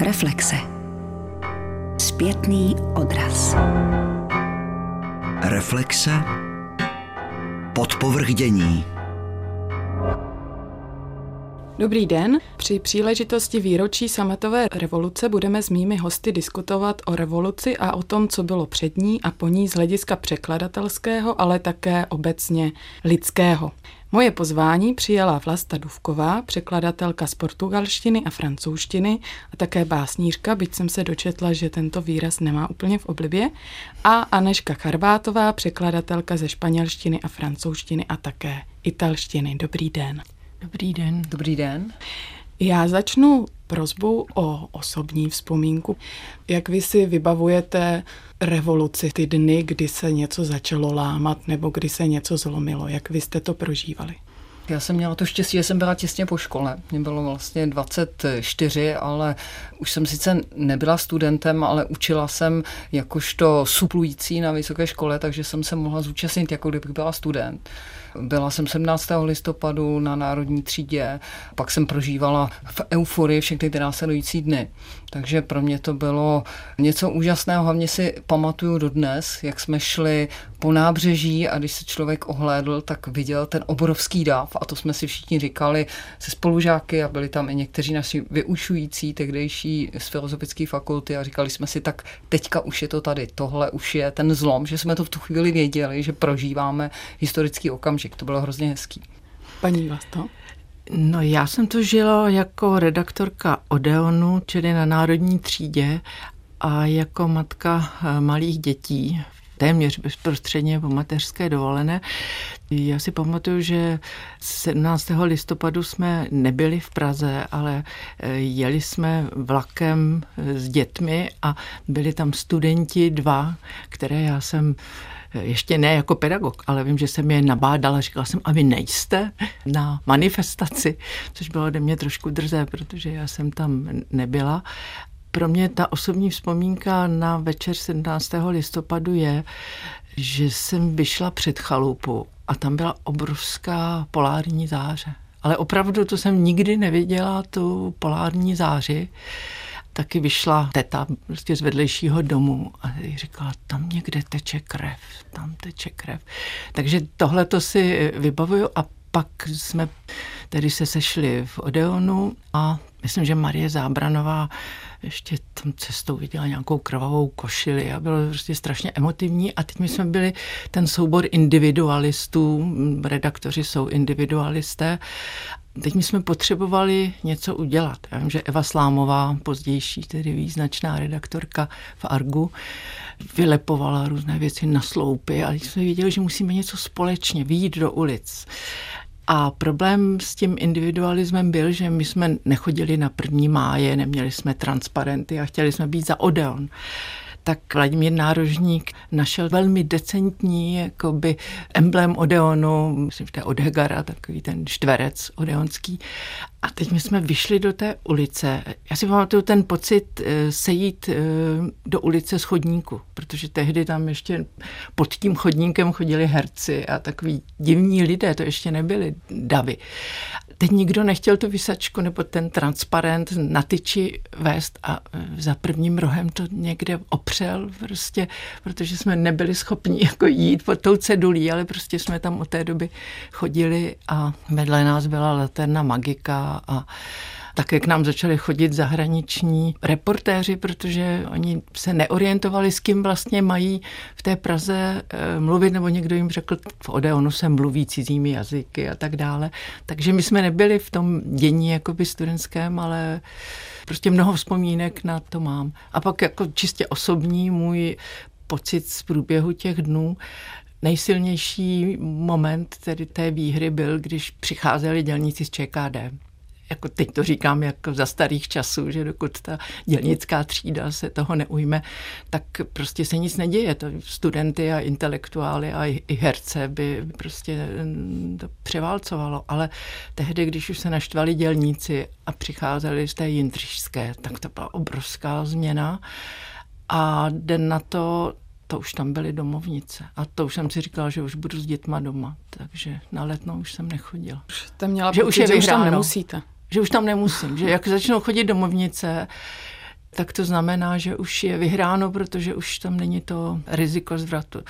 Reflexe. Zpětný odraz. Reflexe. Podpovrdění. Dobrý den. Při příležitosti výročí sametové revoluce budeme s mými hosty diskutovat o revoluci a o tom, co bylo před ní a po ní z hlediska překladatelského, ale také obecně lidského. Moje pozvání přijala Vlasta Duvková, překladatelka z portugalštiny a francouzštiny a také básnířka, byť jsem se dočetla, že tento výraz nemá úplně v oblibě, a Aneška Charbátová, překladatelka ze španělštiny a francouzštiny a také italštiny. Dobrý den. Dobrý den. Dobrý den. Já začnu prozbou o osobní vzpomínku. Jak vy si vybavujete revoluci, ty dny, kdy se něco začalo lámat nebo kdy se něco zlomilo? Jak vy jste to prožívali? Já jsem měla to štěstí, že jsem byla těsně po škole. Mě bylo vlastně 24, ale už jsem sice nebyla studentem, ale učila jsem jakožto suplující na vysoké škole, takže jsem se mohla zúčastnit, jako kdybych byla student. Byla jsem 17. listopadu na Národní třídě, pak jsem prožívala v euforii všechny ty následující dny. Takže pro mě to bylo něco úžasného, hlavně si pamatuju dodnes, jak jsme šli po nábřeží a když se člověk ohlédl, tak viděl ten obrovský dáv a to jsme si všichni říkali se spolužáky a byli tam i někteří naši vyučující tehdejší z filozofické fakulty a říkali jsme si, tak teďka už je to tady, tohle už je ten zlom, že jsme to v tu chvíli věděli, že prožíváme historický okamžik. To bylo hrozně hezký. Paní Vlasto? No já jsem to žila jako redaktorka Odeonu, čili na Národní třídě a jako matka eh, malých dětí téměř bezprostředně po mateřské dovolené. Já si pamatuju, že 17. listopadu jsme nebyli v Praze, ale eh, jeli jsme vlakem eh, s dětmi a byli tam studenti dva, které já jsem ještě ne jako pedagog, ale vím, že jsem je nabádala, říkala jsem, a vy nejste na manifestaci, což bylo ode mě trošku drzé, protože já jsem tam nebyla. Pro mě ta osobní vzpomínka na večer 17. listopadu je, že jsem vyšla před chalupu a tam byla obrovská polární záře. Ale opravdu to jsem nikdy neviděla, tu polární záři taky vyšla teta prostě z vedlejšího domu a říkala, tam někde teče krev, tam teče krev. Takže tohle to si vybavuju a pak jsme tedy se sešli v Odeonu a myslím, že Marie Zábranová ještě tam cestou viděla nějakou krvavou košili a bylo prostě strašně emotivní a teď my jsme byli ten soubor individualistů, redaktoři jsou individualisté Teď my jsme potřebovali něco udělat. Já vím, že Eva Slámová, pozdější tedy význačná redaktorka v Argu, vylepovala různé věci na sloupy a jsme viděli, že musíme něco společně výjít do ulic. A problém s tím individualismem byl, že my jsme nechodili na první máje, neměli jsme transparenty a chtěli jsme být za Odeon tak Vladimír Nárožník našel velmi decentní jakoby emblém Odeonu, myslím, že to je Odegara, takový ten čtverec odeonský. A teď my jsme vyšli do té ulice. Já si pamatuju ten pocit eh, sejít eh, do ulice z chodníku, protože tehdy tam ještě pod tím chodníkem chodili herci a takový divní lidé, to ještě nebyli davy teď nikdo nechtěl tu vysačku nebo ten transparent na tyči vést a e, za prvním rohem to někde opřel prostě, protože jsme nebyli schopni jako jít pod tou cedulí, ale prostě jsme tam od té doby chodili a vedle nás byla laterna magika a také k nám začali chodit zahraniční reportéři, protože oni se neorientovali, s kým vlastně mají v té Praze eh, mluvit, nebo někdo jim řekl, v Odeonu se mluví cizími jazyky a tak dále. Takže my jsme nebyli v tom dění jakoby studentském, ale prostě mnoho vzpomínek na to mám. A pak jako čistě osobní můj pocit z průběhu těch dnů, nejsilnější moment tedy té výhry byl, když přicházeli dělníci z ČKD jako teď to říkám jako za starých časů, že dokud ta dělnická třída se toho neujme, tak prostě se nic neděje. To studenty a intelektuály a i herce by prostě mm, to převálcovalo. Ale tehdy, když už se naštvali dělníci a přicházeli z té Jindřišské, tak to byla obrovská změna. A den na to to už tam byly domovnice. A to už jsem si říkala, že už budu s dětma doma. Takže na letnou už jsem nechodila. Už jste měla že pocit, už je že už tam nemusíte že už tam nemusím, že jak začnou chodit domovnice, tak to znamená, že už je vyhráno, protože už tam není to riziko zvratu.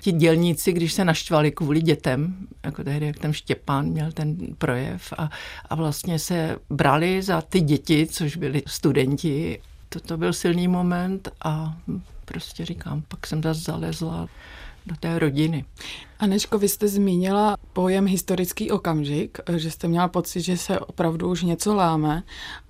Ti dělníci, když se naštvali kvůli dětem, jako tehdy, jak ten Štěpán měl ten projev a, a vlastně se brali za ty děti, což byli studenti, to, to byl silný moment a prostě říkám, pak jsem zase zalezla do té rodiny. Anečko, vy jste zmínila pojem historický okamžik, že jste měla pocit, že se opravdu už něco láme,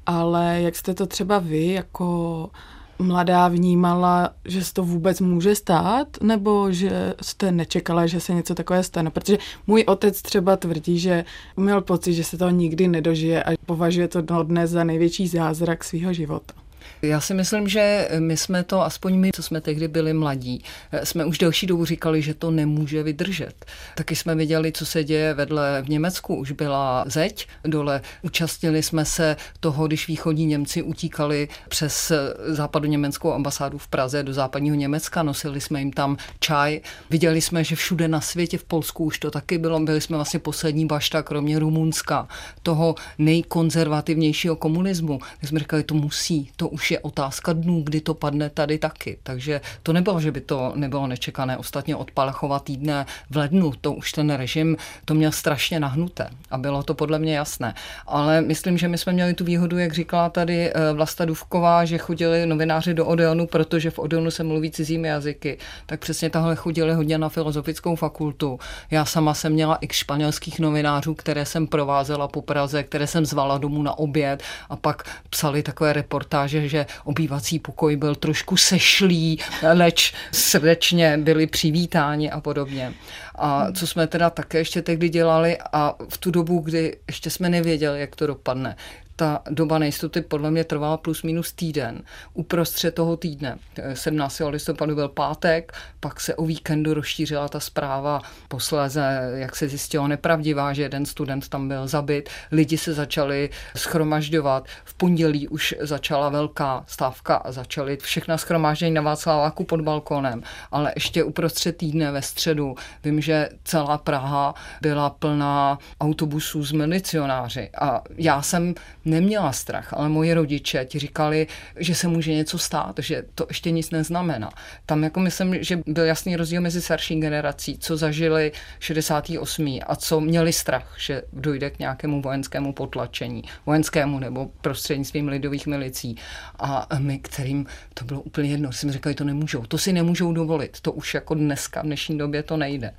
ale jak jste to třeba vy jako mladá vnímala, že se to vůbec může stát, nebo že jste nečekala, že se něco takové stane? Protože můj otec třeba tvrdí, že měl pocit, že se to nikdy nedožije a považuje to dnes za největší zázrak svého života. Já si myslím, že my jsme to, aspoň my, co jsme tehdy byli mladí, jsme už delší dobu říkali, že to nemůže vydržet. Taky jsme viděli, co se děje vedle v Německu. Už byla zeď dole. Účastnili jsme se toho, když východní Němci utíkali přes západu německou ambasádu v Praze do západního Německa. Nosili jsme jim tam čaj. Viděli jsme, že všude na světě, v Polsku už to taky bylo. Byli jsme vlastně poslední bašta, kromě Rumunska, toho nejkonzervativnějšího komunismu. My jsme říkali, to musí, to už je otázka dnů, kdy to padne tady taky. Takže to nebylo, že by to nebylo nečekané. Ostatně od Palachova týdne v lednu to už ten režim to měl strašně nahnuté a bylo to podle mě jasné. Ale myslím, že my jsme měli tu výhodu, jak říkala tady eh, Vlasta Duvková, že chodili novináři do Odeonu, protože v Odeonu se mluví cizími jazyky, tak přesně tahle chodili hodně na filozofickou fakultu. Já sama jsem měla i španělských novinářů, které jsem provázela po Praze, které jsem zvala domů na oběd a pak psali takové reportáže, že obývací pokoj byl trošku sešlý, leč srdečně byli přivítáni a podobně. A co jsme teda také ještě tehdy dělali a v tu dobu, kdy ještě jsme nevěděli, jak to dopadne, ta doba nejistoty podle mě trvala plus minus týden. Uprostřed toho týdne, 17. listopadu byl pátek, pak se o víkendu rozšířila ta zpráva, posléze, jak se zjistilo, nepravdivá, že jeden student tam byl zabit. Lidi se začali schromažďovat. V pondělí už začala velká stávka a začaly všechna schromáždění na Václaváku pod balkonem. Ale ještě uprostřed týdne ve středu vím, že celá Praha byla plná autobusů s milicionáři. A já jsem neměla strach, ale moji rodiče ti říkali, že se může něco stát, že to ještě nic neznamená. Tam jako myslím, že byl jasný rozdíl mezi starší generací, co zažili 68. a co měli strach, že dojde k nějakému vojenskému potlačení, vojenskému nebo prostřednictvím lidových milicí. A my, kterým to bylo úplně jedno, jsme říkali, to nemůžou, to si nemůžou dovolit, to už jako dneska, v dnešní době to nejde.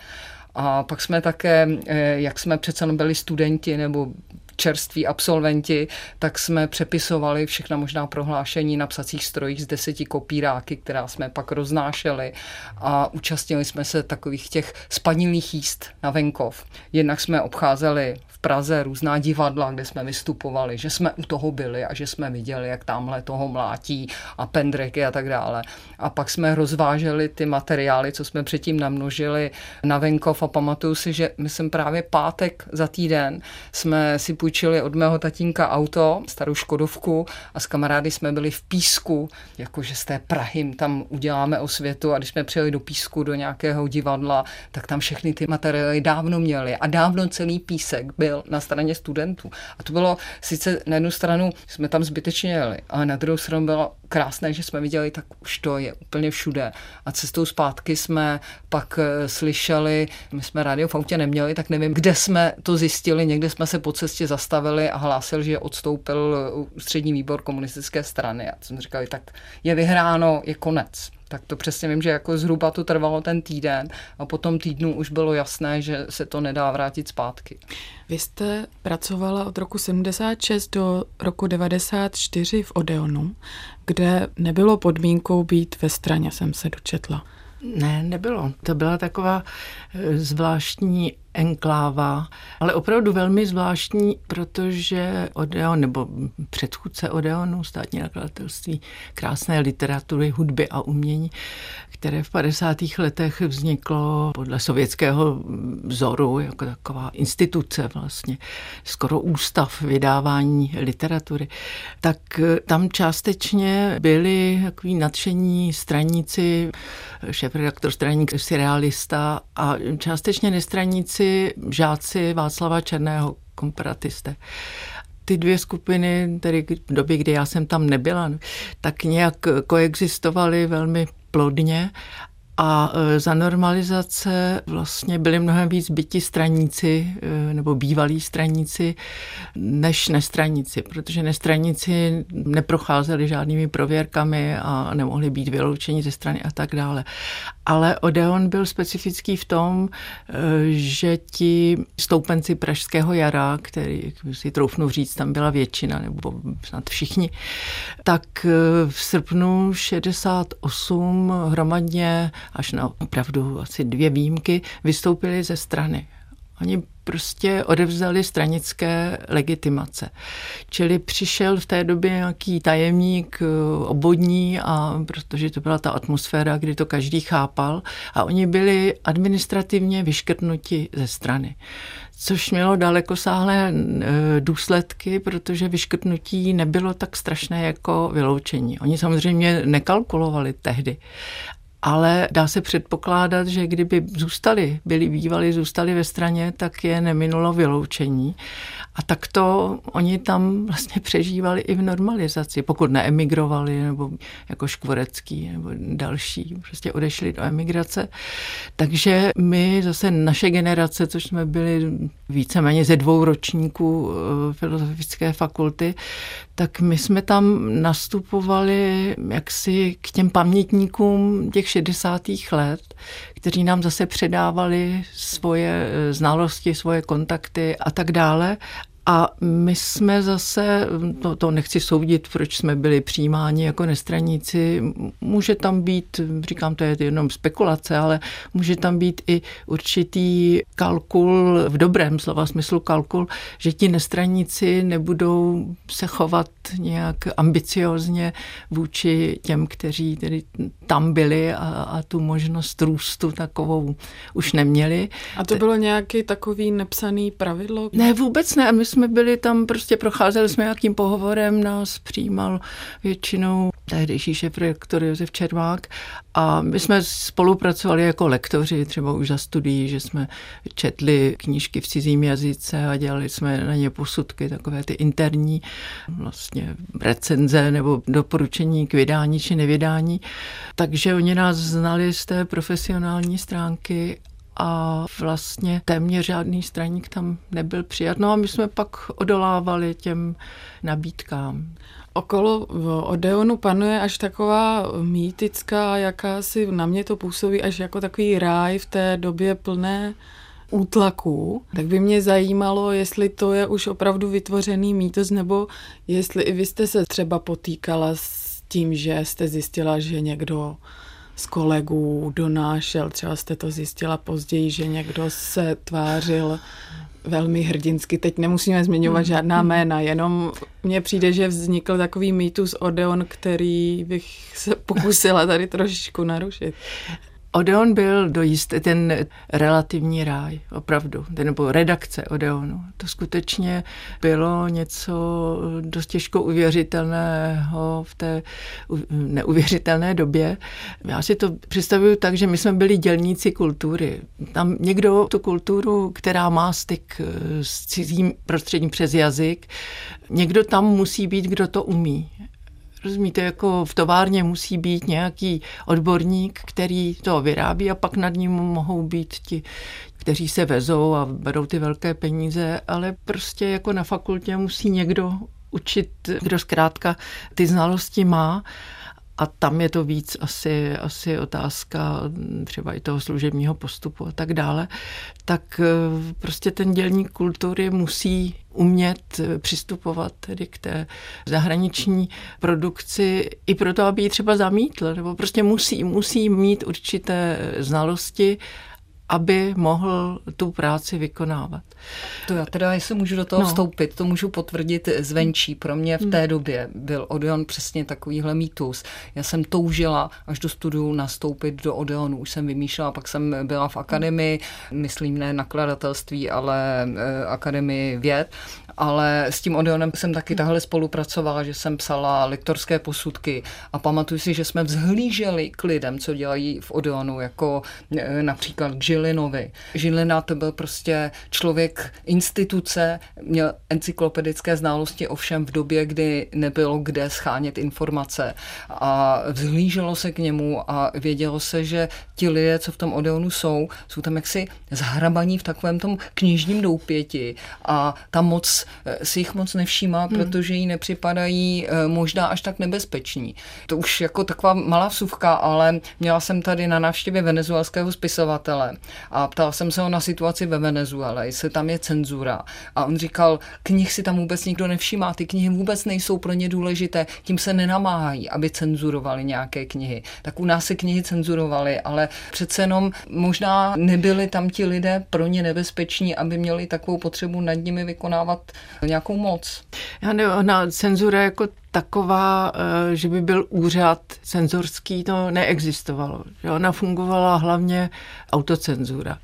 A pak jsme také, eh, jak jsme přece byli studenti nebo čerství absolventi, tak jsme přepisovali všechna možná prohlášení na psacích strojích z deseti kopíráky, která jsme pak roznášeli a účastnili jsme se takových těch spanilých jíst na venkov. Jednak jsme obcházeli v Praze různá divadla, kde jsme vystupovali, že jsme u toho byli a že jsme viděli, jak tamhle toho mlátí a pendreky a tak dále. A pak jsme rozváželi ty materiály, co jsme předtím namnožili na venkov a pamatuju si, že myslím právě pátek za týden jsme si půjčili od mého tatínka auto, starou Škodovku a s kamarády jsme byli v Písku, jakože z té Prahy tam uděláme osvětu a když jsme přijeli do Písku, do nějakého divadla, tak tam všechny ty materiály dávno měli a dávno celý písek byl na straně studentů. A to bylo sice na jednu stranu, jsme tam zbytečně jeli, ale na druhou stranu bylo krásné, že jsme viděli, tak už to je úplně všude. A cestou zpátky jsme pak eh, slyšeli, my jsme rádio v autě neměli, tak nevím, kde jsme to zjistili, někde jsme se po cestě zastavili a hlásil, že odstoupil ústřední výbor komunistické strany. A jsme říkali, tak je vyhráno, je konec. Tak to přesně vím, že jako zhruba to trvalo ten týden a po tom týdnu už bylo jasné, že se to nedá vrátit zpátky. Vy jste pracovala od roku 76 do roku 94 v Odeonu, kde nebylo podmínkou být ve straně, jsem se dočetla. Ne, nebylo. To byla taková eh, zvláštní enkláva, ale opravdu velmi zvláštní, protože Odeon, nebo předchůdce Odeonu, státní nakladatelství krásné literatury, hudby a umění, které v 50. letech vzniklo podle sovětského vzoru, jako taková instituce vlastně, skoro ústav vydávání literatury, tak tam částečně byli takový nadšení straníci, šéf-redaktor straník surrealista a částečně nestraníci žáci Václava Černého, komparatisté. ty dvě skupiny, tedy v době, kdy já jsem tam nebyla, tak nějak koexistovaly velmi plodně a e, za normalizace vlastně byli mnohem víc byti straníci e, nebo bývalí straníci než nestraníci, protože nestraníci neprocházeli žádnými prověrkami a nemohli být vyloučeni ze strany a tak dále. Ale Odeon byl specifický v tom, e, že ti stoupenci Pražského jara, který si troufnu říct, tam byla většina, nebo snad všichni, tak v srpnu 68 hromadně až na opravdu asi dvě výjimky, vystoupili ze strany. Oni prostě odevzdali stranické legitimace. Čili přišel v té době nějaký tajemník eh, obodní, a protože to byla ta atmosféra, kdy to každý chápal, a oni byli administrativně vyškrtnuti ze strany což mělo dalekosáhlé eh, důsledky, protože vyškrtnutí nebylo tak strašné jako vyloučení. Oni samozřejmě nekalkulovali tehdy, ale dá se předpokládat, že kdyby zůstali, byli bývali, zůstali ve straně, tak je neminulo vyloučení. A tak to oni tam vlastně přežívali i v normalizaci, pokud neemigrovali, nebo jako Škvorecký, nebo další, prostě odešli do emigrace. Takže my zase naše generace, což jsme byli víceméně ze dvou ročníků eh, filozofické fakulty, tak my jsme tam nastupovali jaksi k těm pamětníkům těch 60. let, kteří nám zase předávali svoje eh, znalosti, svoje kontakty a tak dále. A my jsme zase, to, to nechci soudit, proč jsme byli přijímáni jako nestraníci, může tam být, říkám, to je jenom spekulace, ale může tam být i určitý kalkul, v dobrém slova smyslu kalkul, že ti nestraníci nebudou se chovat nějak ambiciozně vůči těm, kteří tedy tam byli a, a tu možnost růstu takovou už neměli. A to bylo nějaký takový nepsaný pravidlo? Ne, vůbec ne. My jsme byli tam, prostě procházeli jsme nějakým pohovorem, nás přijímal většinou tehdejší šéf rektor Josef Čermák a my jsme spolupracovali jako lektoři, třeba už za studií, že jsme četli knížky v cizím jazyce a dělali jsme na ně posudky, takové ty interní vlastně recenze nebo doporučení k vydání či nevydání. Takže oni nás znali z té profesionální stránky a vlastně téměř žádný straník tam nebyl přijat. No a my jsme pak odolávali těm nabídkám. Okolo Odeonu panuje až taková mýtická, jakási na mě to působí až jako takový ráj v té době plné útlaků, tak by mě zajímalo, jestli to je už opravdu vytvořený mýtus, nebo jestli i vy jste se třeba potýkala s tím, že jste zjistila, že někdo z kolegů donášel, třeba jste to zjistila později, že někdo se tvářil velmi hrdinsky. Teď nemusíme zmiňovat žádná jména, jenom mně přijde, že vznikl takový mýtus Odeon, který bych se pokusila tady trošičku narušit. Odeon byl do jisté ten relativní ráj, opravdu, nebo redakce Odeonu. To skutečně bylo něco dost těžko uvěřitelného v té neuvěřitelné době. Já si to představuju tak, že my jsme byli dělníci kultury. Tam někdo tu kulturu, která má styk s cizím prostředím přes jazyk, někdo tam musí být, kdo to umí. Rozumíte, jako v továrně musí být nějaký odborník, který to vyrábí a pak nad ním mohou být ti, kteří se vezou a berou ty velké peníze, ale prostě jako na fakultě musí někdo učit, kdo zkrátka ty znalosti má a tam je to víc asi, asi otázka třeba i toho služebního postupu a tak dále, tak eh, prostě ten dělník kultury musí umět přistupovat tedy k té zahraniční produkci i proto, aby ji třeba zamítl, nebo prostě musí, musí mít určité znalosti aby mohl tu práci vykonávat. To já teda, jestli můžu do toho no. vstoupit, to můžu potvrdit zvenčí. Pro mě v hmm. té době byl Odeon přesně takovýhle mýtus. Já jsem toužila až do studiu nastoupit do Odeonu. Už jsem vymýšlela, pak jsem byla v akademii, myslím ne nakladatelství, ale e, akademii věd ale s tím Odeonem jsem taky tahle spolupracovala, že jsem psala lektorské posudky. A pamatuju si, že jsme vzhlíželi k lidem, co dělají v Odeonu, jako e, například Žilinovi. Žilina to byl prostě člověk instituce, měl encyklopedické znalosti ovšem v době, kdy nebylo kde schánět informace. A vzhlíželo se k němu a vědělo se, že ti lidé, co v tom Odeonu jsou, jsou tam jaksi zhrabaní v takovém tom knižním doupěti. A ta moc si jich moc nevšímá, hmm. protože jí nepřipadají eh, možná až tak nebezpeční. To už jako taková malá vsuvka, ale měla jsem tady na návštěvě venezuelského spisovatele a ptala jsem se ho na situaci ve Venezuele, jestli tam je cenzura. A on říkal, knih si tam vůbec nikdo nevšímá, ty knihy vůbec nejsou pro ně důležité, tím se nenamáhají, aby cenzurovali nějaké knihy. Tak u nás se knihy cenzurovaly, ale přece jenom možná nebyli tam ti lidé pro ně nebezpeční, aby měli takovou potřebu nad nimi vykonávat nějakou moc. Já ne, ona cenzura jako taková, eh, že by byl úřad cenzorský, to neexistovalo. Ona fungovala hlavně autocenzura.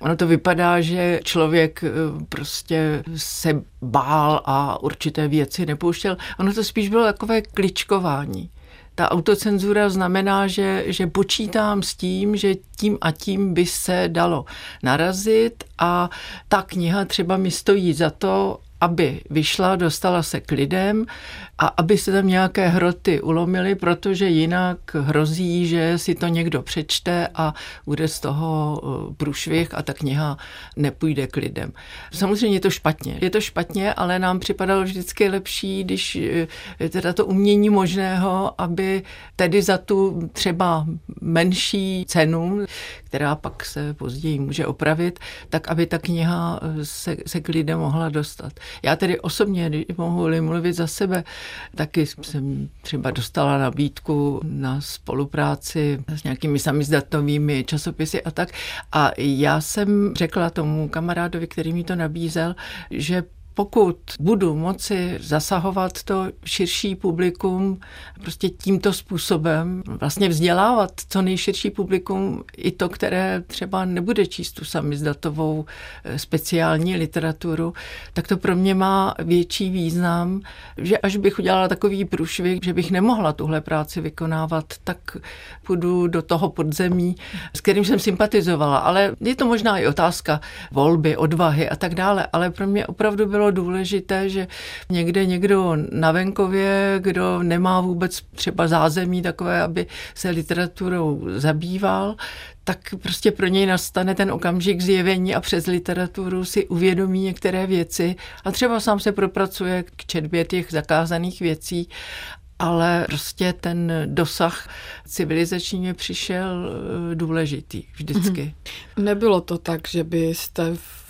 Ono to vypadá, že člověk eh, prostě se bál a určité věci nepouštěl. Ono to spíš bylo takové kličkování. Ta autocenzura znamená, že, že počítám s tím, že tím a tím by se dalo narazit a ta kniha třeba mi stojí za to, aby vyšla, dostala se k lidem a aby se tam nějaké hroty ulomily, protože jinak hrozí, že si to někdo přečte a bude z toho eh, průšvih a ta kniha nepůjde k lidem. Samozřejmě je to špatně. Je to špatně, ale nám připadalo vždycky lepší, když eh, teda to umění možného, aby tedy za tu třeba menší cenu, která pak se později může opravit, tak aby ta kniha eh, se, se k lidem mohla dostat. Já tedy osobně, když mohu mluvit za sebe, taky jsem třeba dostala nabídku na spolupráci s nějakými samizdatovými časopisy a tak. A já jsem řekla tomu kamarádovi, který mi to nabízel, že pokud budu moci zasahovat to širší publikum prostě tímto způsobem, vlastně vzdělávat co nejširší publikum, i to, které třeba nebude číst tu samizdatovou eh, speciální literaturu, tak to pro mě má větší význam, že až bych udělala takový průšvih, že bych nemohla tuhle práci vykonávat, tak půjdu do toho podzemí, s kterým jsem sympatizovala. Ale je to možná i otázka volby, odvahy a tak dále, ale pro mě opravdu bylo bylo důležité, že někde někdo na venkově, kdo nemá vůbec třeba zázemí takové, aby se literaturou zabýval, tak prostě pro něj nastane ten okamžik zjevení a přes literaturu si uvědomí některé věci a třeba sám se propracuje k četbě těch zakázaných věcí ale prostě ten dosah civilizační přišel eh, důležitý vždycky. Nebylo to tak, že byste v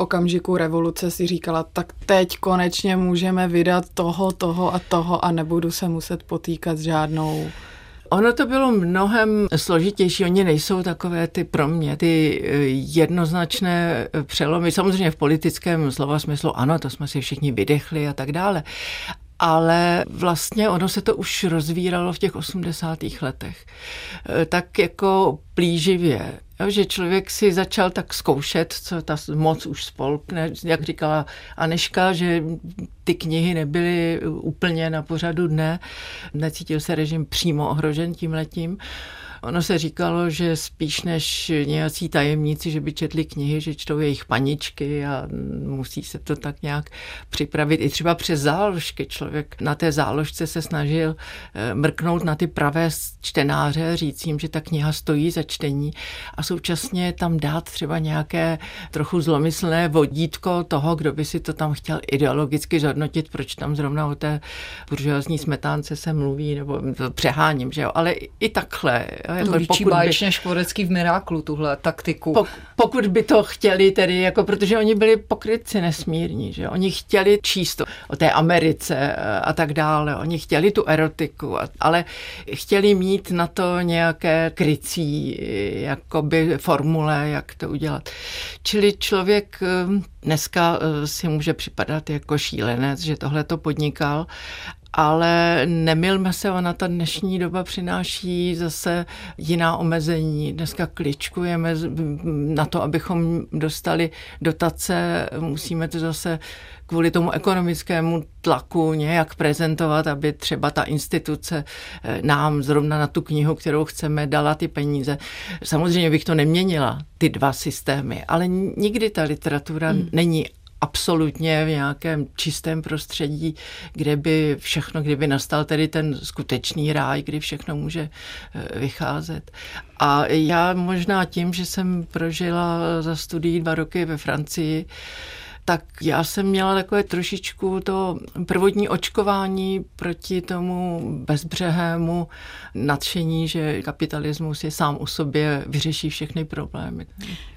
okamžiku revoluce si říkala, tak teď konečně můžeme vydat toho, toho a toho a nebudu se muset potýkat s žádnou Ono to bylo mnohem složitější. Oni nejsou takové ty pro mě, ty eh, jednoznačné přelomy. Samozřejmě v politickém slova smyslu, ano, to jsme si všichni vydechli a tak dále ale vlastně ono se to už rozvíralo v těch 80. letech. E, tak jako plíživě, že člověk si začal tak zkoušet, co ta moc už spolkne, jak říkala Aneška, že ty knihy nebyly úplně na pořadu dne, necítil se režim přímo ohrožen tím letím. Ono se říkalo, že spíš než nějací tajemníci, že by četli knihy, že čtou jejich paničky a musí se to tak nějak připravit. I třeba přes záložky. Člověk na té záložce se snažil eh, mrknout na ty pravé čtenáře, říct jim, že ta kniha stojí za čtení a současně tam dát třeba nějaké trochu zlomyslné vodítko toho, kdo by si to tam chtěl ideologicky zhodnotit, proč tam zrovna o té buržoazní smetánce se mluví, nebo přeháním, že jo, ale i takhle jako líčí báječně by, Škvorecký v Miráklu, tuhle taktiku. Po, pokud by to chtěli tedy, jako, protože oni byli pokrytci nesmírní, že oni chtěli číst o té Americe eh, a tak dále, oni chtěli tu erotiku, ale chtěli mít na to nějaké krycí eh, jakoby formule, jak to udělat. Čili člověk eh, dneska si může připadat jako šílenec, že tohle to podnikal, ale nemilme se, ona ta dnešní doba přináší zase jiná omezení. Dneska kličkujeme na to, abychom dostali dotace, musíme to zase kvůli tomu ekonomickému tlaku nějak prezentovat, aby třeba ta instituce eh, nám zrovna na tu knihu, kterou chceme, dala ty peníze. Samozřejmě bych to neměnila, ty dva systémy, ale nikdy ta literatura hmm. není absolutně v nějakém čistém prostředí, kde by všechno, kdyby nastal tedy ten skutečný ráj, kdy všechno může eh, vycházet. A já možná tím, že jsem prožila za studií dva roky ve Francii, tak já jsem měla takové trošičku to prvotní očkování proti tomu bezbřehému nadšení, že kapitalismus je sám u sobě, vyřeší všechny problémy.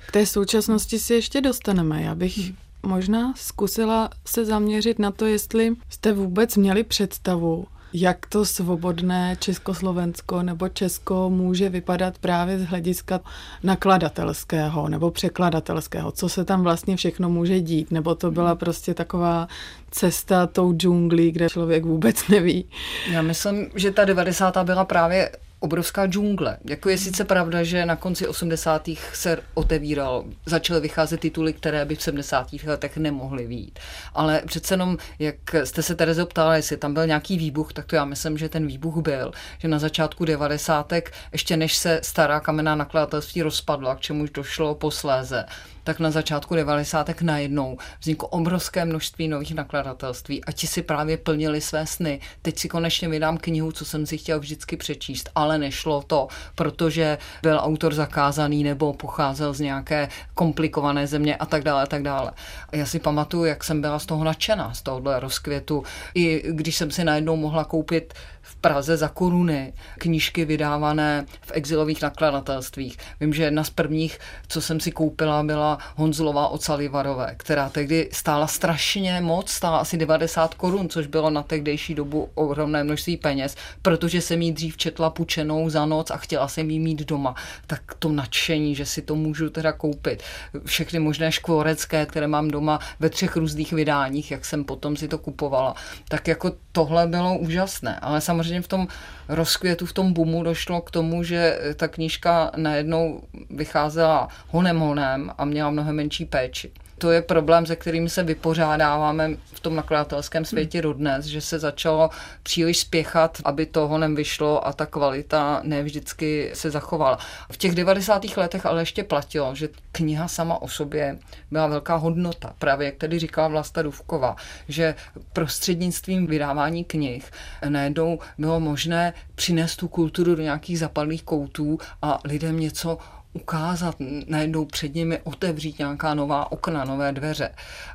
K té současnosti si ještě dostaneme. Já bych možná zkusila se zaměřit na to, jestli jste vůbec měli představu, jak to svobodné Československo nebo Česko může vypadat právě z hlediska nakladatelského nebo překladatelského, co se tam vlastně všechno může dít, nebo to byla prostě taková cesta tou džunglí, kde člověk vůbec neví. Já myslím, že ta 90. byla právě obrovská džungle. Jako je sice pravda, že na konci 80. se otevíral, začaly vycházet tituly, které by v 70. letech nemohly být. Ale přece jenom, jak jste se tady zeptala, jestli tam byl nějaký výbuch, tak to já myslím, že ten výbuch byl. Že na začátku 90. ještě než se stará kamenná nakladatelství rozpadla, k čemuž došlo posléze, tak na začátku 90. najednou vzniklo obrovské množství nových nakladatelství a ti si právě plnili své sny. Teď si konečně vydám knihu, co jsem si chtěl vždycky přečíst, ale nešlo to, protože byl autor zakázaný nebo pocházel z nějaké komplikované země a tak dále a tak dále. A já si pamatuju, jak jsem byla z toho nadšená, z tohohle rozkvětu. I když jsem si najednou mohla koupit Praze za koruny knížky vydávané v exilových nakladatelstvích. Vím, že jedna z prvních, co jsem si koupila, byla Honzlová od Salivarové, která tehdy stála strašně moc, stála asi 90 korun, což bylo na tehdejší dobu ohromné množství peněz, protože jsem jí dřív četla pučenou za noc a chtěla jsem jí mít doma. Tak to nadšení, že si to můžu teda koupit. Všechny možné škvorecké, které mám doma ve třech různých vydáních, jak jsem potom si to kupovala. Tak jako tohle bylo úžasné, ale samozřejmě v tom rozkvětu, v tom boomu došlo k tomu, že ta knížka najednou vycházela honem honem a měla mnohem menší péči to je problém, se kterým se vypořádáváme v tom nakladatelském světě dodnes, že se začalo příliš spěchat, aby toho nevyšlo a ta kvalita nevždycky se zachovala. V těch 90. letech ale ještě platilo, že kniha sama o sobě byla velká hodnota. Právě jak tady říkala Vlasta Duvkova, že prostřednictvím vydávání knih najednou bylo možné přinést tu kulturu do nějakých zapadlých koutů a lidem něco ukázat, najednou před nimi otevřít nějaká nová okna, nové dveře.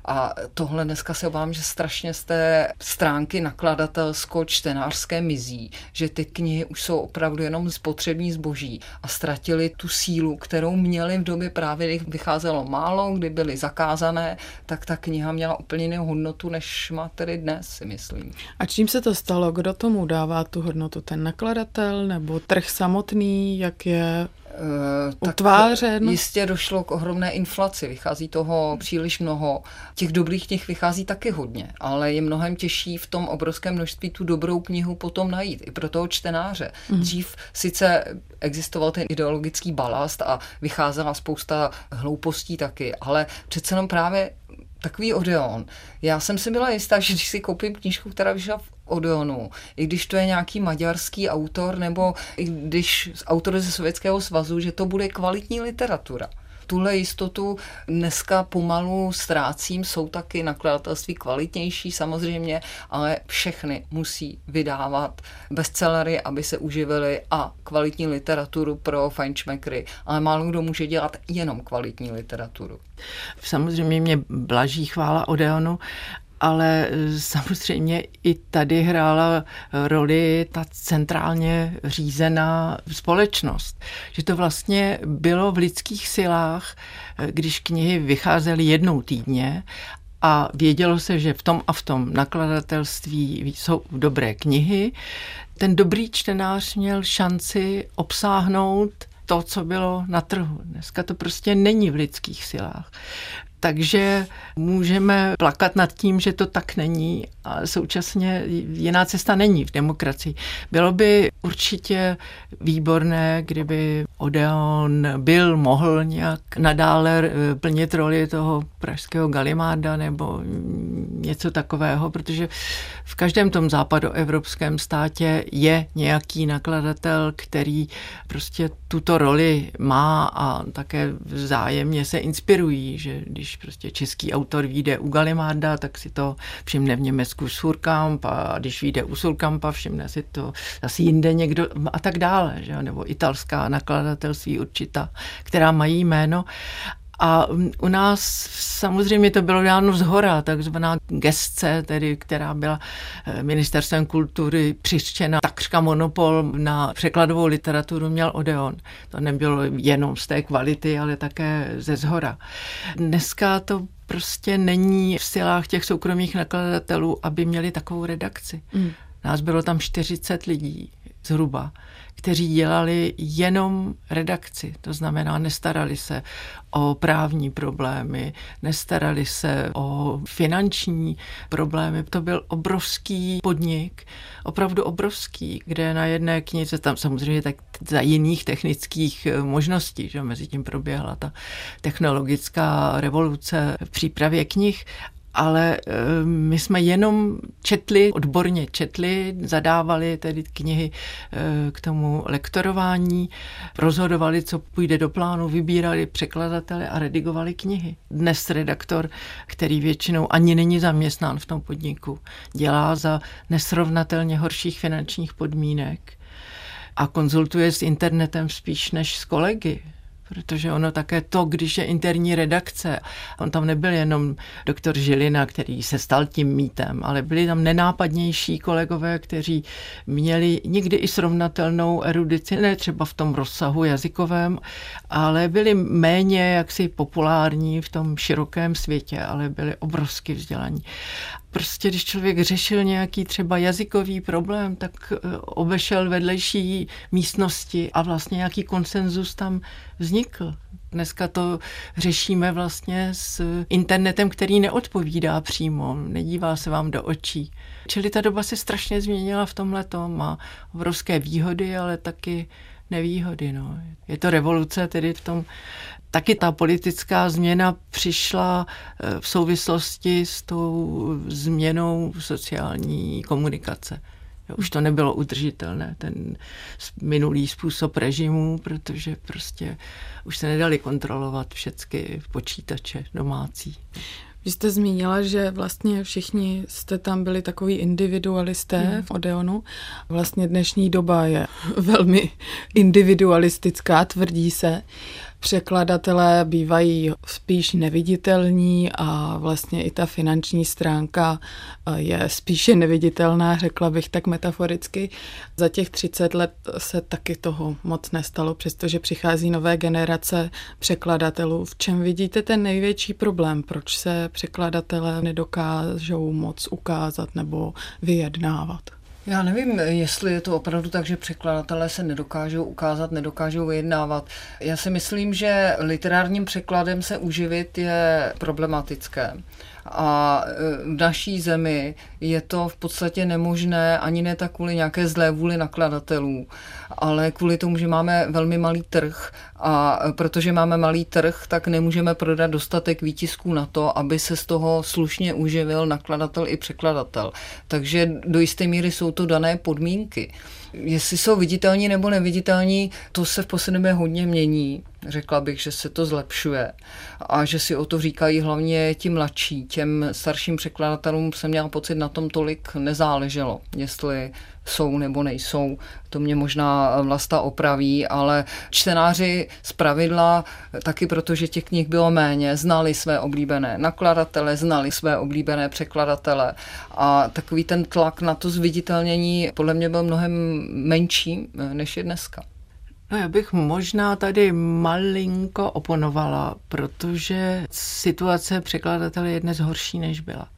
A tohle dneska se obávám, že strašně z té stránky nakladatelsko-čtenářské mizí, že ty knihy už jsou opravdu jenom spotřební zboží a ztratili tu sílu, kterou měli v době právě, kdy vycházelo málo, kdy byly zakázané, tak ta kniha měla úplně jinou hodnotu, než má tedy dnes, si myslím. A čím se to stalo? Kdo tomu dává tu hodnotu? Ten nakladatel nebo trh samotný? Jak je Uh, utvářen. Jistě došlo k ohromné inflaci, vychází toho příliš mnoho. Těch dobrých knih vychází taky hodně, ale je mnohem těžší v tom obrovském množství tu dobrou knihu potom najít, i pro toho čtenáře. Mm. Dřív sice existoval ten ideologický balast a vycházela spousta hloupostí taky, ale přece jenom právě takový Odeon. Já jsem si byla jistá, že když si koupím knížku, která vyšla v Odeonu, i když to je nějaký maďarský autor, nebo i když autor ze Sovětského svazu, že to bude kvalitní literatura. Tuhle jistotu dneska pomalu ztrácím, jsou taky nakladatelství kvalitnější samozřejmě, ale všechny musí vydávat bestsellery, aby se uživili a kvalitní literaturu pro fajnšmekry, ale málo kdo může dělat jenom kvalitní literaturu. Samozřejmě mě blaží chvála Odeonu, ale e, samozřejmě i tady hrála roli ta centrálně řízená společnost. Že to vlastně bylo v lidských silách, e, když knihy vycházely jednou týdně a vědělo se, že v tom a v tom nakladatelství jsou dobré knihy. Ten dobrý čtenář měl šanci obsáhnout to, co bylo na trhu. Dneska to prostě není v lidských silách. Takže můžeme plakat nad tím, že to tak není a současně jiná cesta není v demokracii. Bylo by určitě výborné, kdyby Odeon byl, mohl nějak nadále eh, plnit roli toho pražského Galimáda nebo něco takového, protože v každém tom západoevropském státě je nějaký nakladatel, který prostě tuto roli má a také vzájemně se inspirují, že když prostě český autor vyjde u Galimáda, tak si to všimne v Německu Surkamp a když vyjde u Surkampa, všimne si to zase jinde někdo a tak dále, že? nebo italská nakladatelství určitá, která mají jméno. A u nás samozřejmě to bylo dáno z hora, takzvaná gestce, tedy, která byla eh, ministerstvem kultury přištěna. Takřka monopol na překladovou literaturu měl Odeon. To nebylo jenom z té kvality, ale také ze zhora. Dneska to prostě není v silách těch soukromých nakladatelů, aby měli takovou redakci. Mm. Nás bylo tam 40 lidí zhruba kteří dělali jenom redakci. To znamená, nestarali se o právní problémy, nestarali se o finanční problémy. To byl obrovský podnik, opravdu obrovský, kde na jedné knize, tam samozřejmě tak za jiných technických eh, možností, že mezi tím proběhla ta technologická revoluce v přípravě knih, ale eh, my jsme jenom četli, odborně četli, zadávali tedy knihy eh, k tomu lektorování, rozhodovali, co půjde do plánu, vybírali překladatele a redigovali knihy. Dnes redaktor, který většinou ani není zaměstnán v tom podniku, dělá za nesrovnatelně horších finančních podmínek a konzultuje s internetem spíš než s kolegy protože ono také to, když je interní redakce, on tam nebyl jenom doktor Žilina, který se stal tím mítem, ale byli tam nenápadnější kolegové, kteří měli nikdy i srovnatelnou erudici, ne třeba v tom rozsahu jazykovém, ale byli méně jaksi populární v tom širokém světě, ale byli obrovsky vzdělaní prostě když člověk řešil nějaký třeba jazykový problém, tak eh, obešel vedlejší místnosti a vlastně nějaký konsenzus tam vznikl. Dneska to řešíme vlastně s internetem, který neodpovídá přímo, nedívá se vám do očí. Čili ta doba se strašně změnila v tomhle má obrovské výhody, ale taky nevýhody. No. Je to revoluce tedy v tom taky ta politická změna přišla eh, v souvislosti s tou změnou sociální komunikace. Už to nebylo udržitelné, ten minulý způsob režimu, protože prostě už se nedali kontrolovat všechny počítače domácí. Vy jste zmínila, že vlastně všichni jste tam byli takový individualisté hmm. v Odeonu. Vlastně dnešní doba je velmi individualistická, tvrdí se. Překladatelé bývají spíš neviditelní a vlastně i ta finanční stránka eh, je spíše neviditelná, řekla bych tak metaforicky. Za těch 30 let se taky toho moc nestalo, přestože přichází nové generace překladatelů. V čem vidíte ten největší problém? Proč se překladatelé nedokážou moc ukázat nebo vyjednávat? Já nevím, jestli je to opravdu tak, že překladatelé se nedokážou ukázat, nedokážou vyjednávat. Já si myslím, že literárním překladem se uživit je problematické. A e, v naší zemi je to v podstatě nemožné ani ne tak kvůli nějaké zlé vůli nakladatelů, ale kvůli tomu, že máme velmi malý trh a protože máme malý trh, tak nemůžeme prodat dostatek výtisků na to, aby se z toho slušně uživil nakladatel i překladatel. Takže do jisté míry jsou to dané podmínky. Jestli jsou viditelní nebo neviditelní, to se v poslední době hodně mění. Řekla bych, že se to zlepšuje a že si o to říkají hlavně ti mladší. Těm starším překladatelům jsem měla pocit, na tom tolik nezáleželo, jestli jsou nebo nejsou. To mě možná vlasta opraví, ale čtenáři z pravidla, taky protože těch knih bylo méně, znali své oblíbené nakladatele, znali své oblíbené překladatele a takový ten tlak na to zviditelnění podle mě byl mnohem menší, než je dneska. No já bych možná tady malinko oponovala, protože situace překladatele je dnes horší, než byla.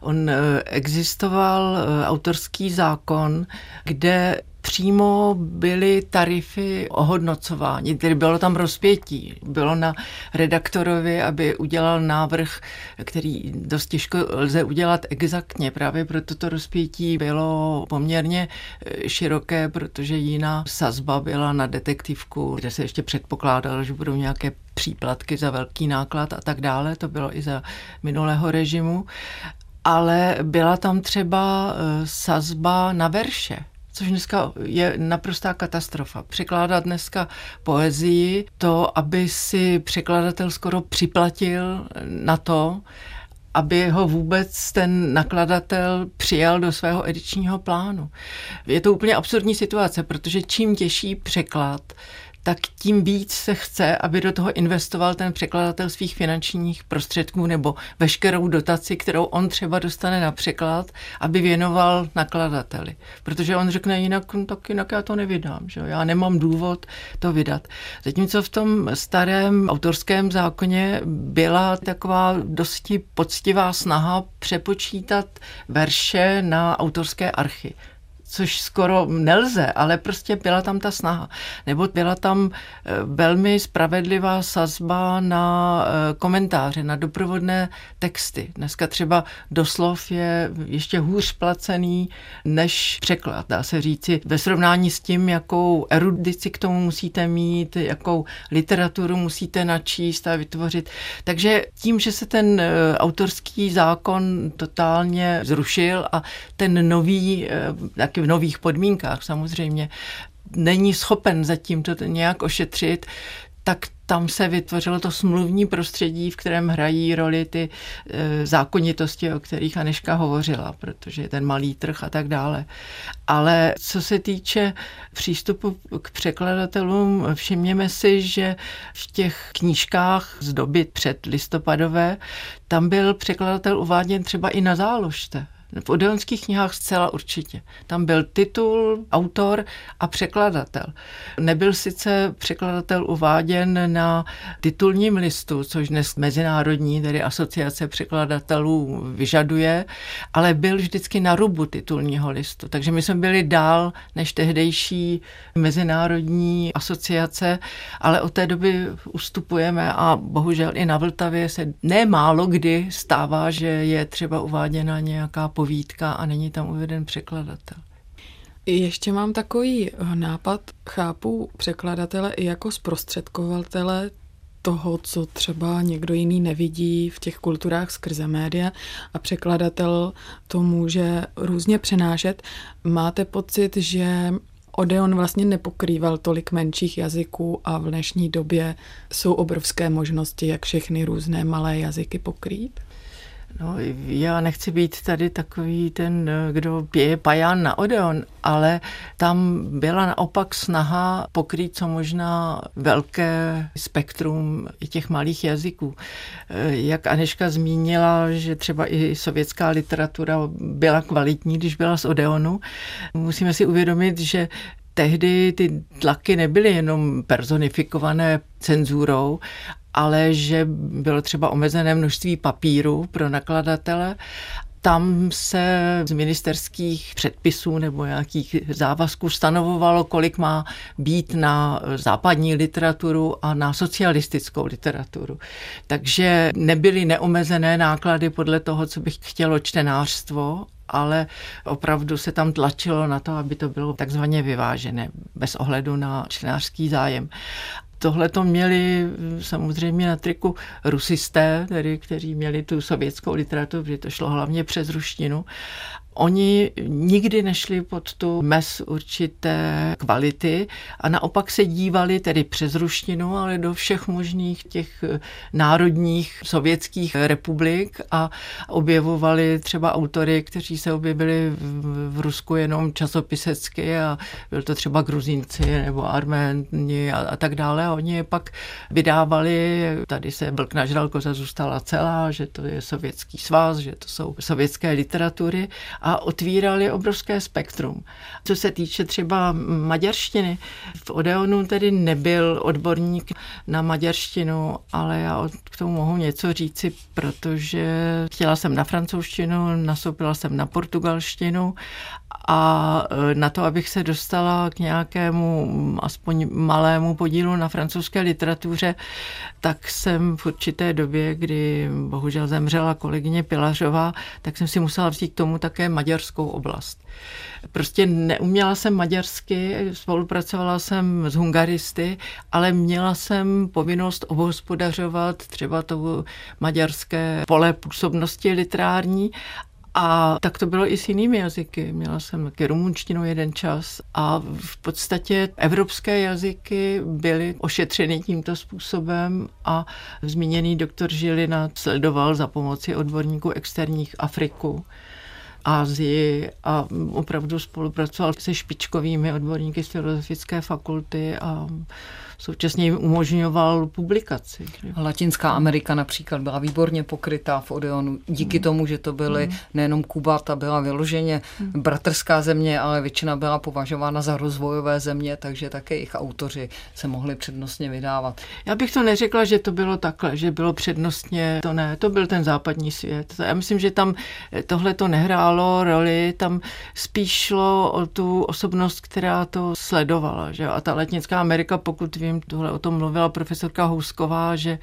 On eh, existoval eh, autorský zákon, kde přímo byly tarify ohodnocování, tedy bylo tam rozpětí. Bylo na redaktorovi, aby udělal návrh, který dost těžko lze udělat exaktně. Právě proto to rozpětí bylo poměrně eh, široké, protože jiná sazba byla na detektivku, kde se ještě předpokládalo, že budou nějaké příplatky za velký náklad a tak dále. To bylo i za minulého režimu. Ale byla tam třeba eh, sazba na verše což dneska je naprostá katastrofa. Překládat dneska poezii, to, aby si překladatel skoro připlatil na to, aby ho vůbec ten nakladatel přijal do svého edičního plánu. Je to úplně absurdní situace, protože čím těžší překlad, tak tím víc se chce, aby do toho investoval ten překladatel svých finančních prostředků nebo veškerou dotaci, kterou on třeba dostane na překlad, aby věnoval nakladateli. Protože on řekne jinak, no, tak jinak já to nevydám, že já nemám důvod to vydat. Zatímco v tom starém autorském zákoně byla taková dosti poctivá snaha přepočítat verše na autorské archy což skoro nelze, ale prostě byla tam ta snaha. Nebo byla tam eh, velmi spravedlivá sazba na eh, komentáře, na doprovodné texty. Dneska třeba doslov je ještě hůř placený než překlad, dá se říci, ve srovnání s tím, jakou erudici k tomu musíte mít, jakou literaturu musíte načíst a vytvořit. Takže tím, že se ten eh, autorský zákon totálně zrušil a ten nový, taky v nových podmínkách samozřejmě, není schopen zatím to nějak ošetřit, tak tam se vytvořilo to smluvní prostředí, v kterém hrají roli ty e, zákonitosti, o kterých Aneška hovořila, protože je ten malý trh a tak dále. Ale co se týče přístupu k překladatelům, všimněme si, že v těch knížkách z doby před listopadové, tam byl překladatel uváděn třeba i na záložce. V odeonských knihách zcela určitě. Tam byl titul, autor a překladatel. Nebyl sice překladatel uváděn na titulním listu, což dnes mezinárodní, tedy asociace překladatelů vyžaduje, ale byl vždycky na rubu titulního listu. Takže my jsme byli dál než tehdejší mezinárodní asociace, ale od té doby ustupujeme a bohužel i na Vltavě se nemálo kdy stává, že je třeba uváděna nějaká povídka a není tam uveden překladatel. Ještě mám takový eh, nápad, chápu překladatele i jako zprostředkovatele toho, co třeba někdo jiný nevidí v těch kulturách skrze média a překladatel to může různě přenášet. Máte pocit, že Odeon vlastně nepokrýval tolik menších jazyků a v dnešní době jsou obrovské možnosti, jak všechny různé malé jazyky pokrýt? No, já nechci být tady takový ten, kdo pěje paján na Odeon, ale tam byla naopak snaha pokrýt co možná velké spektrum i těch malých jazyků. Jak Aneška zmínila, že třeba i sovětská literatura byla kvalitní, když byla z Odeonu, musíme si uvědomit, že tehdy ty tlaky nebyly jenom personifikované cenzurou, ale že bylo třeba omezené množství papíru pro nakladatele tam se z ministerských předpisů nebo nějakých závazků stanovovalo, kolik má být na západní literaturu a na socialistickou literaturu. Takže nebyly neomezené náklady podle toho, co bych chtělo čtenářstvo, ale opravdu se tam tlačilo na to, aby to bylo takzvaně vyvážené, bez ohledu na čtenářský zájem. Tohle to měli samozřejmě na triku rusisté, tedy, kteří měli tu sovětskou literaturu, protože to šlo hlavně přes ruštinu. Oni nikdy nešli pod tu mes určité kvality a naopak se dívali tedy přes ruštinu, ale do všech možných těch národních sovětských republik a objevovali třeba autory, kteří se objevili v Rusku jenom časopisecky a byl to třeba Gruzínci nebo Arméni a, a tak dále. Oni je pak vydávali, tady se Vlk nažral, koza zůstala celá, že to je sovětský svaz, že to jsou sovětské literatury a otvírali obrovské spektrum. Co se týče třeba maďarštiny, v Odeonu tedy nebyl odborník na maďarštinu, ale já k tomu mohu něco říci, protože chtěla jsem na francouzštinu, nasoupila jsem na portugalštinu A e, na to, abych se dostala k nějakému aspoň malému podílu na francouzské literatuře, tak jsem v určité době, kdy bohužel zemřela kolegyně Pilařová, tak jsem si musela vzít k tomu také maďarskou oblast. Prostě neuměla jsem maďarsky, spolupracovala jsem s hungaristy, ale měla jsem povinnost obhospodařovat třeba to maďarské pole působnosti literární a tak to bylo i s jinými jazyky. Měla jsem taky rumunštinu jeden čas a v podstatě evropské jazyky byly ošetřeny tímto způsobem a zmíněný doktor Žilina sledoval za pomoci odborníků externích Afriku. Ázii a opravdu spolupracoval se špičkovými odborníky z filozofické fakulty a současně jim umožňoval publikaci. Latinská Amerika například byla výborně pokrytá v Odeonu. Díky mm. tomu, že to byly mm. nejenom Kuba, ta byla vyloženě mm. bratrská země, ale většina byla považována za rozvojové země, takže také jejich autoři se mohli přednostně vydávat. Já bych to neřekla, že to bylo takhle, že bylo přednostně, to ne, to byl ten západní svět. Já myslím, že tam tohle to nehrálo roli, tam spíš šlo o tu osobnost, která to sledovala. Že? A ta Latinská Amerika, pokud vím, tohle o tom mluvila profesorka Housková, že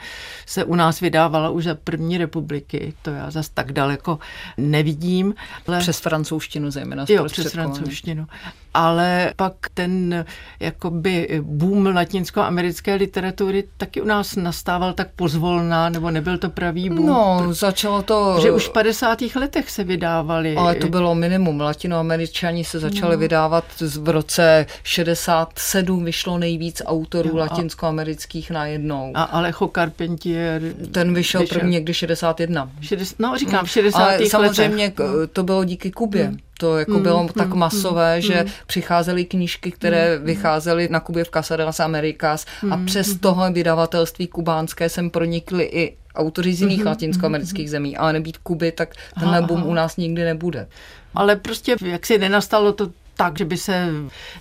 se u nás vydávala už za první republiky. To já zas tak daleko nevidím. Ale... Přes francouzštinu zejména. Jo, přes francouzštinu ale pak ten jakoby boom latinskoamerické literatury taky u nás nastával tak pozvolná, nebo nebyl to pravý boom? No, začalo to... Že už v 50. letech se vydávali. Ale to bylo minimum. Latinoameričani se začali no. vydávat v roce 67, vyšlo nejvíc autorů jo, latinskoamerických najednou. A Alejo Carpentier... Ten vyšel, vyšel. první někdy 61. 60, no, říkám, v 60. Ale letech. samozřejmě to bylo díky Kubě. Hmm to jako mm, bylo tak mm, masové, mm, že mm. přicházely knížky, které mm, vycházely na Kubě v Casa de las Americas mm, a přes mm, tohle vydavatelství kubánské sem pronikly i autoři z jiných mm, latinskoamerických mm, zemí, ale nebýt Kuby, tak tenhle boom u nás nikdy nebude. Ale prostě jak si nenastalo to tak, že by se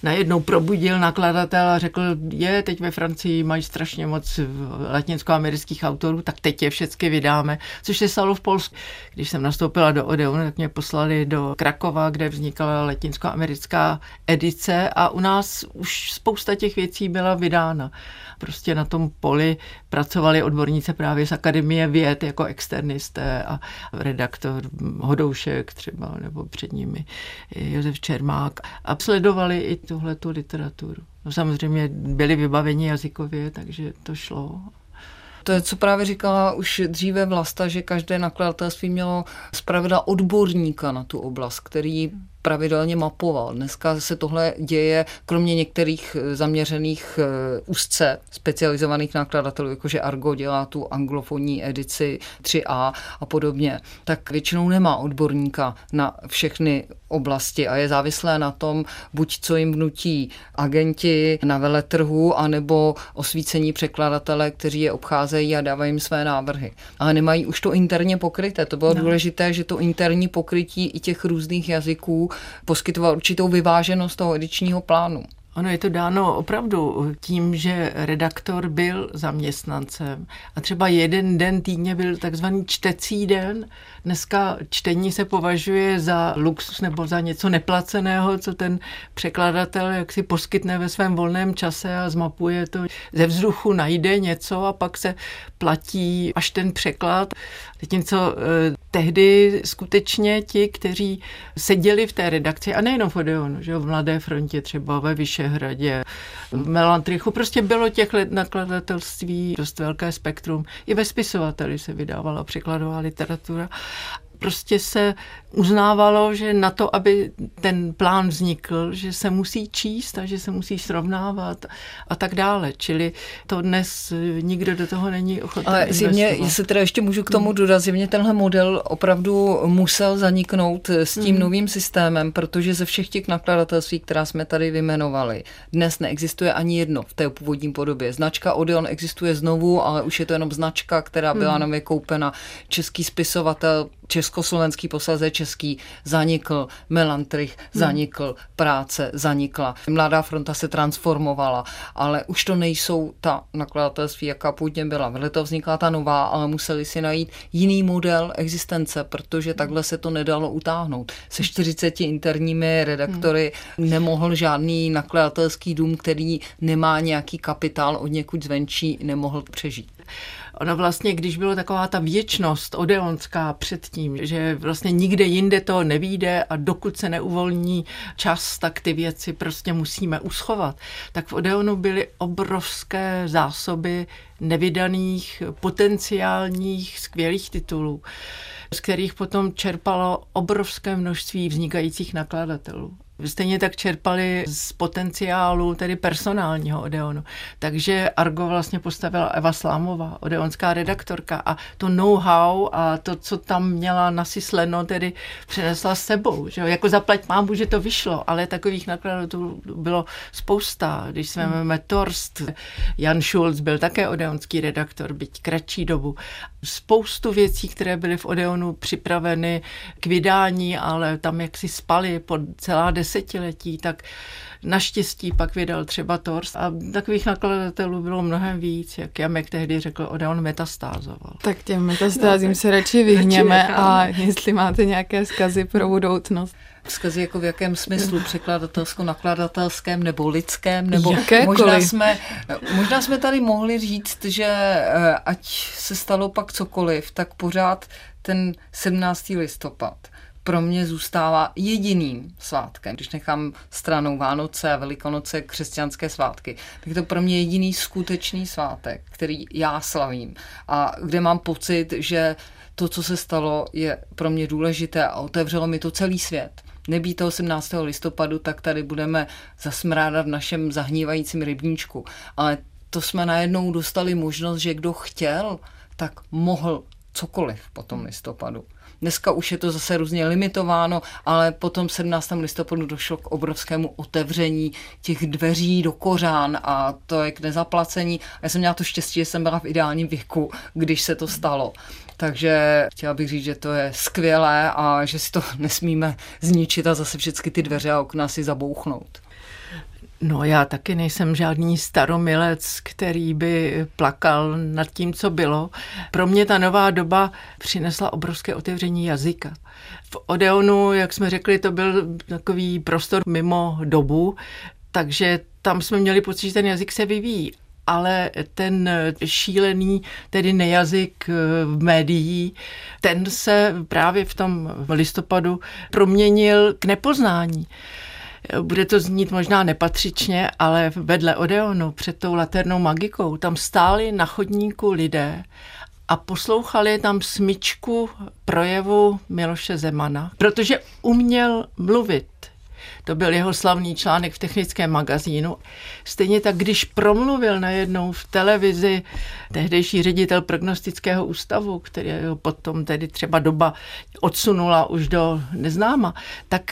najednou probudil nakladatel a řekl, je, teď ve Francii mají strašně moc latinskoamerických autorů, tak teď je všechny vydáme, což se stalo v Polsku. Když jsem nastoupila do Odeon, tak mě poslali do Krakova, kde vznikala latinskoamerická edice a u nás už spousta těch věcí byla vydána prostě na tom poli pracovali odborníci právě z Akademie věd jako externisté a redaktor Hodoušek třeba, nebo před nimi Josef Čermák a sledovali i tuhle tu literaturu. No samozřejmě byli vybaveni jazykově, takže to šlo. To je, co právě říkala už dříve Vlasta, že každé nakladatelství mělo zpravidla odborníka na tu oblast, který pravidelně mapoval. Dneska se tohle děje, kromě některých eh, zaměřených eh, úzce specializovaných nakladatelů, jakože Argo dělá tu anglofonní edici 3A a podobně, tak většinou nemá odborníka na všechny oblasti a je závislé na tom, buď co jim vnutí agenti na veletrhu, anebo osvícení překladatele, kteří je obcházejí a dávají jim své návrhy. Ale nemají už to interně pokryté. To bylo no. důležité, že to interní pokrytí i těch různých jazyků poskytoval určitou vyváženost toho edičního plánu. Ono je to dáno opravdu tím, že redaktor byl zaměstnancem a třeba jeden den týdně byl takzvaný čtecí den. Dneska čtení se považuje za luxus nebo za něco neplaceného, co ten překladatel jak si poskytne ve svém volném čase a zmapuje to. Ze vzduchu najde něco a pak se platí až ten překlad. Zatímco eh, tehdy skutečně ti, kteří seděli v té redakci, a nejenom v Odeonu, že v Mladé frontě třeba ve Vyšehradě, v Melantrichu, prostě bylo těch nakladatelství dost velké spektrum. I ve spisovateli se vydávala překladová literatura prostě se uznávalo, že na to, aby ten plán vznikl, že se musí číst a že se musí srovnávat a tak dále. Čili to dnes nikdo do toho není ochoten Ale zjevně, jestli teda ještě můžu k tomu hmm. dodat, zjevně tenhle model opravdu musel zaniknout s tím hmm. novým systémem, protože ze všech těch nakladatelství, která jsme tady vymenovali, dnes neexistuje ani jedno v té původní podobě. Značka Odeon existuje znovu, ale už je to jenom značka, která byla hmm. nově koupena. Český spisovatel československý posléze český zanikl, Melantrich hmm. zanikl, práce zanikla. Mladá fronta se transformovala, ale už to nejsou ta nakladatelství, jaká původně byla. Vedle to vznikla ta nová, ale museli si najít jiný model existence, protože takhle se to nedalo utáhnout. Se 40 interními redaktory hmm. nemohl žádný nakladatelský dům, který nemá nějaký kapitál od někud zvenčí, nemohl přežít. Ono vlastně, když bylo taková ta věčnost odeonská předtím, že vlastně nikde jinde to nevíde a dokud se neuvolní čas, tak ty věci prostě musíme uschovat. Tak v Odeonu byly obrovské zásoby nevydaných, potenciálních, skvělých titulů, z kterých potom čerpalo obrovské množství vznikajících nakladatelů. Stejně tak čerpali z potenciálu, tedy personálního Odeonu. Takže Argo vlastně postavila Eva Slámová, odeonská redaktorka a to know-how a to, co tam měla nasysleno, tedy přinesla s sebou. Že? Jako zaplať mámu, že to vyšlo, ale takových nakladů bylo spousta. Když jsme hmm. Torst, Jan Schulz byl také odeonský redaktor, byť kratší dobu. Spoustu věcí, které byly v Odeonu připraveny k vydání, ale tam jak si spali po celá deset desetiletí, tak naštěstí pak vydal třeba Torst a takových nakladatelů bylo mnohem víc, jak Jamek tehdy řekl, Odeon metastázoval. Tak těm metastázím no, se radši vyhněme a jestli máte nějaké zkazy pro budoucnost. Vzkazy jako v jakém smyslu, překladatelsko-nakladatelském nebo lidském, nebo Jakékoliv. možná jsme, možná jsme tady mohli říct, že eh, ať se stalo pak cokoliv, tak pořád ten 17. listopad pro mě zůstává jediným svátkem. Když nechám stranou Vánoce Velikonoce křesťanské svátky, tak je to pro mě jediný skutečný svátek, který já slavím a kde mám pocit, že to, co se stalo, je pro mě důležité a otevřelo mi to celý svět. Nebýt to 18. listopadu, tak tady budeme zasmrádat v našem zahnívajícím rybníčku. Ale to jsme najednou dostali možnost, že kdo chtěl, tak mohl cokoliv po tom listopadu. Dneska už je to zase různě limitováno, ale potom 17. listopadu došlo k obrovskému otevření těch dveří do kořán a to je k nezaplacení. Já jsem měla to štěstí, že jsem byla v ideálním věku, když se to stalo. Takže chtěla bych říct, že to je skvělé a že si to nesmíme zničit a zase všechny ty dveře a okna si zabouchnout. No já taky nejsem žádný staromilec, který by plakal nad tím, co bylo. Pro mě ta nová doba přinesla obrovské otevření jazyka. V Odeonu, jak jsme řekli, to byl takový prostor mimo dobu, takže tam jsme měli pocit, že ten jazyk se vyvíjí ale ten šílený, tedy nejazyk v médií, ten se právě v tom listopadu proměnil k nepoznání. Bude to znít možná nepatřičně, ale vedle Odeonu, před tou laternou magikou, tam stáli na chodníku lidé a poslouchali tam smyčku projevu Miloše Zemana, protože uměl mluvit. To byl jeho slavný článek v technickém magazínu. Stejně tak, když promluvil najednou v televizi tehdejší ředitel prognostického ústavu, který potom tedy třeba doba odsunula už do neznáma, tak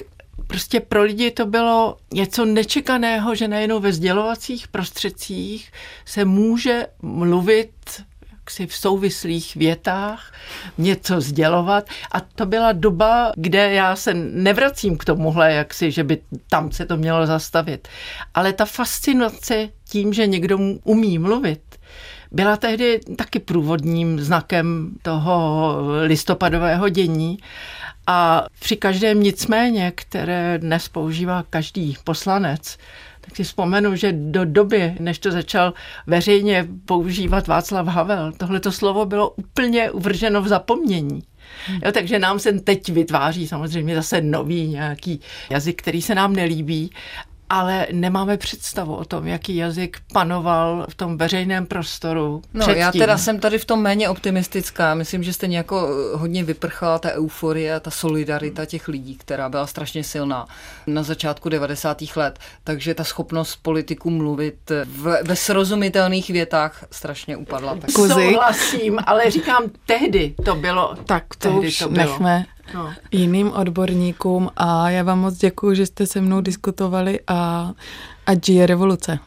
prostě pro lidi to bylo něco nečekaného, že najednou ve sdělovacích prostředcích se může mluvit si v souvislých větách něco sdělovat. A to byla doba, kde já se nevracím k tomuhle, jak si, že by tam se to mělo zastavit. Ale ta fascinace tím, že někdo umí mluvit, byla tehdy taky průvodním znakem toho listopadového dění. A při každém nicméně, které dnes používá každý poslanec, tak si vzpomenu, že do doby, než to začal veřejně používat Václav Havel, tohleto slovo bylo úplně uvrženo v zapomnění. Jo, takže nám se teď vytváří samozřejmě zase nový nějaký jazyk, který se nám nelíbí, ale nemáme představu o tom, jaký jazyk panoval v tom veřejném prostoru. No, předtím. já teda jsem tady v tom méně optimistická. Myslím, že jste nějako hodně vyprchala ta euforie, ta solidarita těch lidí, která byla strašně silná na začátku 90. let. Takže ta schopnost politiků mluvit v, ve srozumitelných větách strašně upadla. Tak. Souhlasím, ale říkám, tehdy to bylo. Tak to už to bylo. nechme no. jiným odborníkům a já vám moc děkuji, že jste se mnou diskutovali a ať žije revoluce.